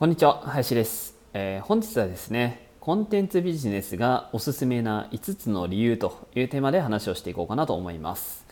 こんにちは林です、えー、本日はですねコンテンツビジネスがおすすめな5つの理由というテーマで話をしていこうかなと思います、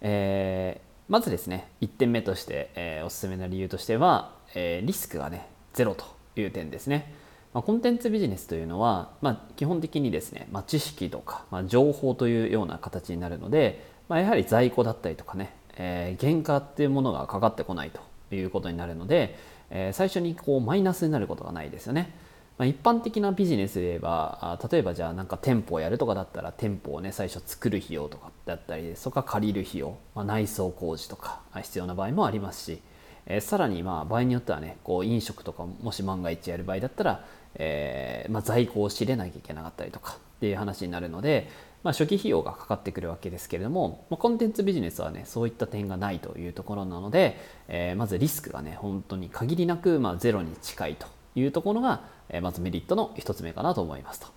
えー、まずですね1点目として、えー、おすすめな理由としては、えリスクがねゼロという点ですね。まあ、コンテンツビジネスというのは、まあ、基本的にですね、まあ、知識とか、ま、情報というような形になるので、ま、やはり在庫だったりとかね、え、原価っていうものがかかってこないということになるので、え、最初にこうマイナスになることがないですよね。まあ、一般的なビジネスで言えば例えばじゃあなんか店舗をやるとかだったら店舗をね最初作る費用とかだったりそこか借りる費用、まあ、内装工事とか必要な場合もありますし、えー、さらにまあ場合によってはねこう飲食とかもし万が一やる場合だったらえー、まあ、在庫を知れなきゃいけなかったりとかっていう話になるので、まあ、初期費用がかかってくるわけですけれども、まあ、コンテンツビジネスはねそういった点がないというところなので、えー、まずリスクがね本当に限りなく、まあ、ゼロに近いというところが、えー、まずメリットの1つ目かなと思いますと。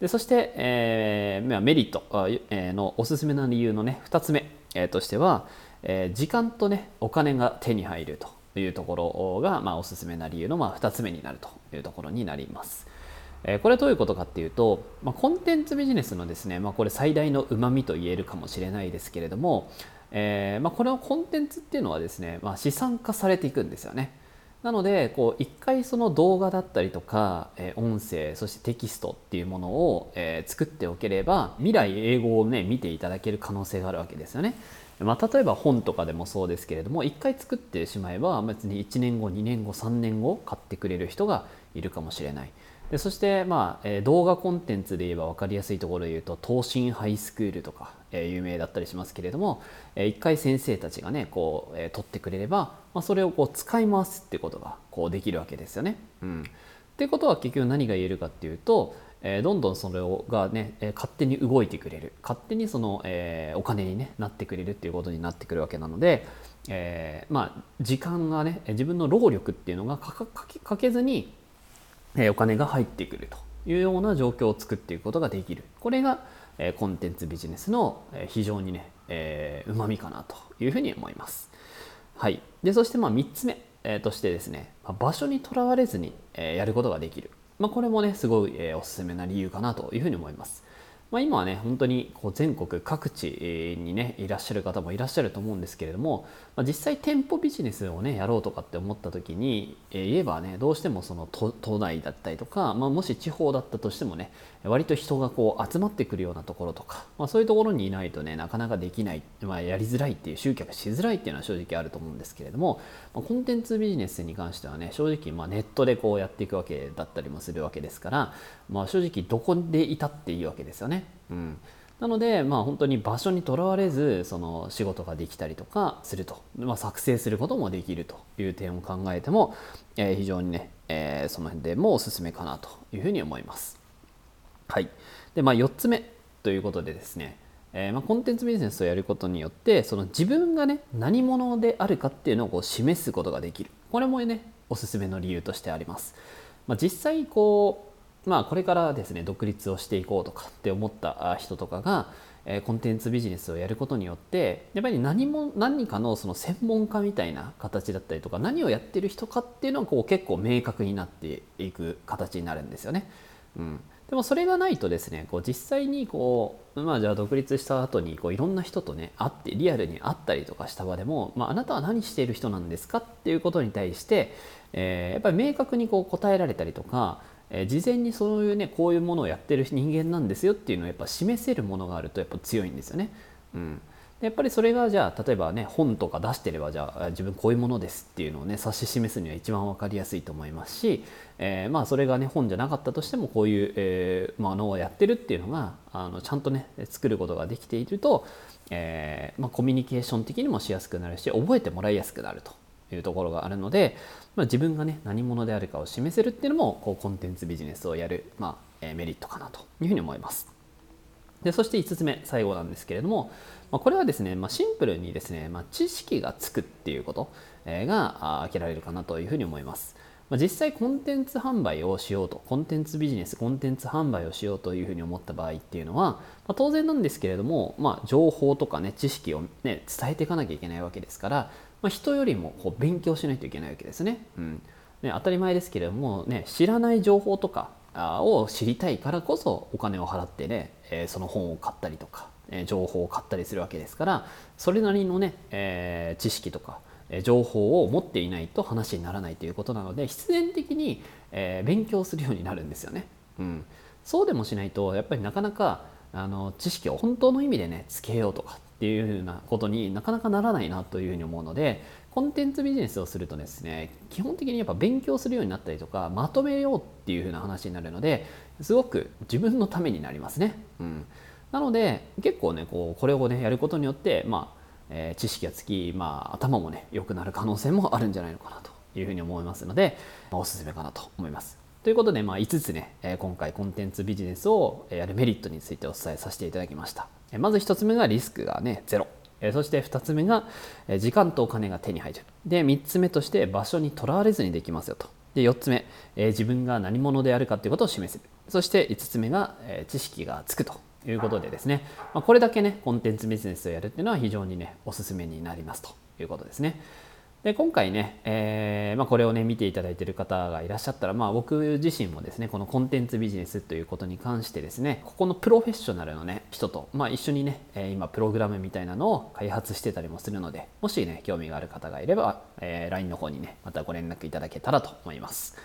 でそして、えー、メリットのおすすめな理由のね2つ目、え、としては、え、時間とねお金が手に入るというところが、まあ、おすすめな理由の、ま、2つ目になるというところになります。えこれはどういうことかっていうと、まあ、コンテンツビジネスのですね、まあ、これ最大のうまみと言えるかもしれないですけれども、えー、まあ、これのコンテンツっていうのはですね、ま、資産化されていくんですよね。なのでこう一回その動画だったりとか、え音声そしてテキストっていうものを、え作っておければ未来英語をね見ていただける可能性があるわけですよね。まあ、例えば本とかでもそうですけれども1回作ってしまえば別に1年後2年後3年後買ってくれる人がいるかもしれないでそして、まあえー、動画コンテンツで言えば分かりやすいところで言うと東進ハイスクールとか、えー、有名だったりしますけれども、えー、1回先生たちがねこう、えー、取ってくれれば、まあ、それをこう使い回すってことがこうできるわけですよね。うん、っていうことは結局何が言えるかっていうとえー、どんどんそれがね、えー、勝手に動いてくれる勝手にその、えー、お金に、ね、なってくれるっていうことになってくるわけなので、えー、まあ時間がね自分の労力っていうのがかかけずに、え、お金が入ってくるというような状況を作っていくことができるこれが、え、コンテンツビジネスの、非常にねうま、みかなというふうに思います。はい、でそしてまあ3つ目、え、としてですね場所にとらわれずに、え、やることができるまあ、これもねすごい、え、おすすめな理由かなというふうに思います。まあ、今はね本当にこう全国各地にねいらっしゃる方もいらっしゃると思うんですけれども、まあ、実際店舗ビジネスをねやろうとかって思った時に、えー、言えばねどうしてもその都内だったりとか、まあ、もし地方だったとしてもね割と人がこう集まってくるようなところとか、まあ、そういうところにいないとねなかなかできない、まあ、やりづらいっていう集客しづらいっていうのは正直あると思うんですけれども、まあ、コンテンツビジネスに関してはね正直まあネットでこうやっていくわけだったりもするわけですから、まあ、正直どこでいたっていいわけですよね。うん、なので、まあ、本当に場所にとらわれずその仕事ができたりとかすると、まあ、作成することもできるという点を考えても、えー、非常にね、えー、その辺でもおすすめかなというふうに思います。はい。でまあ、4つ目ということでですね、えー、まあ、コンテンツビジネスをやることによってその自分がね何者であるかっていうのをこう示すことができる。これもねおすすめの理由としてあります。まあ、実際こうまあ、これからですね独立をしていこうとかって思った人とかが、えコンテンツビジネスをやることによってやっぱり何も何かのその専門家みたいな形だったりとか何をやってる人かっていうのがこう結構明確になっていく形になるんですよね。うん、でもそれがないとですねこう実際にこう、まあ、じゃあ独立した後にこういろんな人とね会ってリアルに会ったりとかした場でも、まあ、あなたは何している人なんですかっていうことに対して、えー、やっぱり明確にこう答えられたりとかえ事前にそういうねこういうものをやってる人間なんですよっていうのをやっぱ示せるものがあるとやっぱ強いんですよね。うん、やっぱりそれがじゃあ例えばね本とか出してればじゃあ自分こういうものですっていうのをね指し示すには一番分かりやすいと思いますし、えー、まあそれがね本じゃなかったとしてもこういう、えー、ものをやってるっていうのがあのちゃんとね作ることができていると、えー、まあ、コミュニケーション的にもしやすくなるし覚えてもらいやすくなるというところがあるので、まあ、自分がね何者であるかを示せるっていうのもこうコンテンツビジネスをやる、まあえメリットかなというふうに思います。でそして5つ目最後なんですけれども、まあ、これはですね、まあ、シンプルにですね、まあ、知識がつくっていうことが挙げられるかなというふうに思います。まあ、実際コンテンツ販売をしようとコンテンツビジネスコンテンツ販売をしようというふうに思った場合っていうのは、まあ、当然なんですけれども、まあ、情報とかね知識を、ね、伝えていかなきゃいけないわけですから、まあ、人よりもこう勉強しないといけないわけですね,、うん、ね当たり前ですけれども、ね、知らない情報とかを知りたいからこそお金を払ってね、えその本を買ったりとか、え情報を買ったりするわけですからそれなりのね、え知識とか情報を持っていないと話にならないということなので必然的に、え勉強するようになるんですよね。うん、そうでもしないとやっぱりなかなかあの知識を本当の意味でねつけようとかっていうふうなことになかなかならないなというふうに思うのでコンテンツビジネスをするとですね基本的にやっぱ勉強するようになったりとかまとめようっていう風な話になるのですごく自分のためになりますね。うん、なので結構ねこうこれをねやることによってまあ、えー、知識がつき、まあ、頭もね良くなる可能性もあるんじゃないのかなというふうに思いますので、まあ、おすすめかなと思います。ということで、まあ、5つね、え今回コンテンツビジネスをやるメリットについてお伝えさせていただきました。まず1つ目がリスクがね、ゼロ。えそして2つ目が、え時間とお金が手に入るで3つ目として場所にとらわれずにできますよとで4つ目、え自分が何者であるかということを示せるそして5つ目が、え知識がつくということでですね、まあ、これだけねコンテンツビジネスをやるっていうのは非常にねおすすめになりますということですね。で今回ね、えーまあ、これをね見ていただいている方がいらっしゃったら、まあ、僕自身もですねこのコンテンツビジネスということに関してですねここのプロフェッショナルのね人と、まあ、一緒にね今プログラムみたいなのを開発してたりもするのでもしね興味がある方がいれば、えー、LINE の方にねまたご連絡いただけたらと思います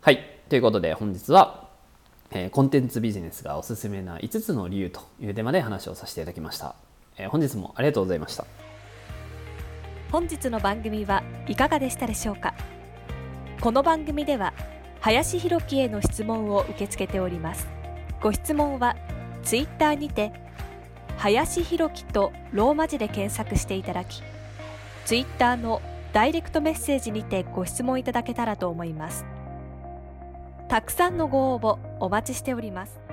はいということで本日はえ、コンテンツビジネスがおすすめな5つの理由というテーマで話をさせていただきました、え、本日もありがとうございました。本日の番組はいかがでしたでしょうか？この番組では林弘樹への質問を受け付けております。ご質問はツイッターにて林弘樹とローマ字で検索していただきツイッターのダイレクトメッセージにてご質問いただけたらと思います。たくさんのご応募お待ちしております。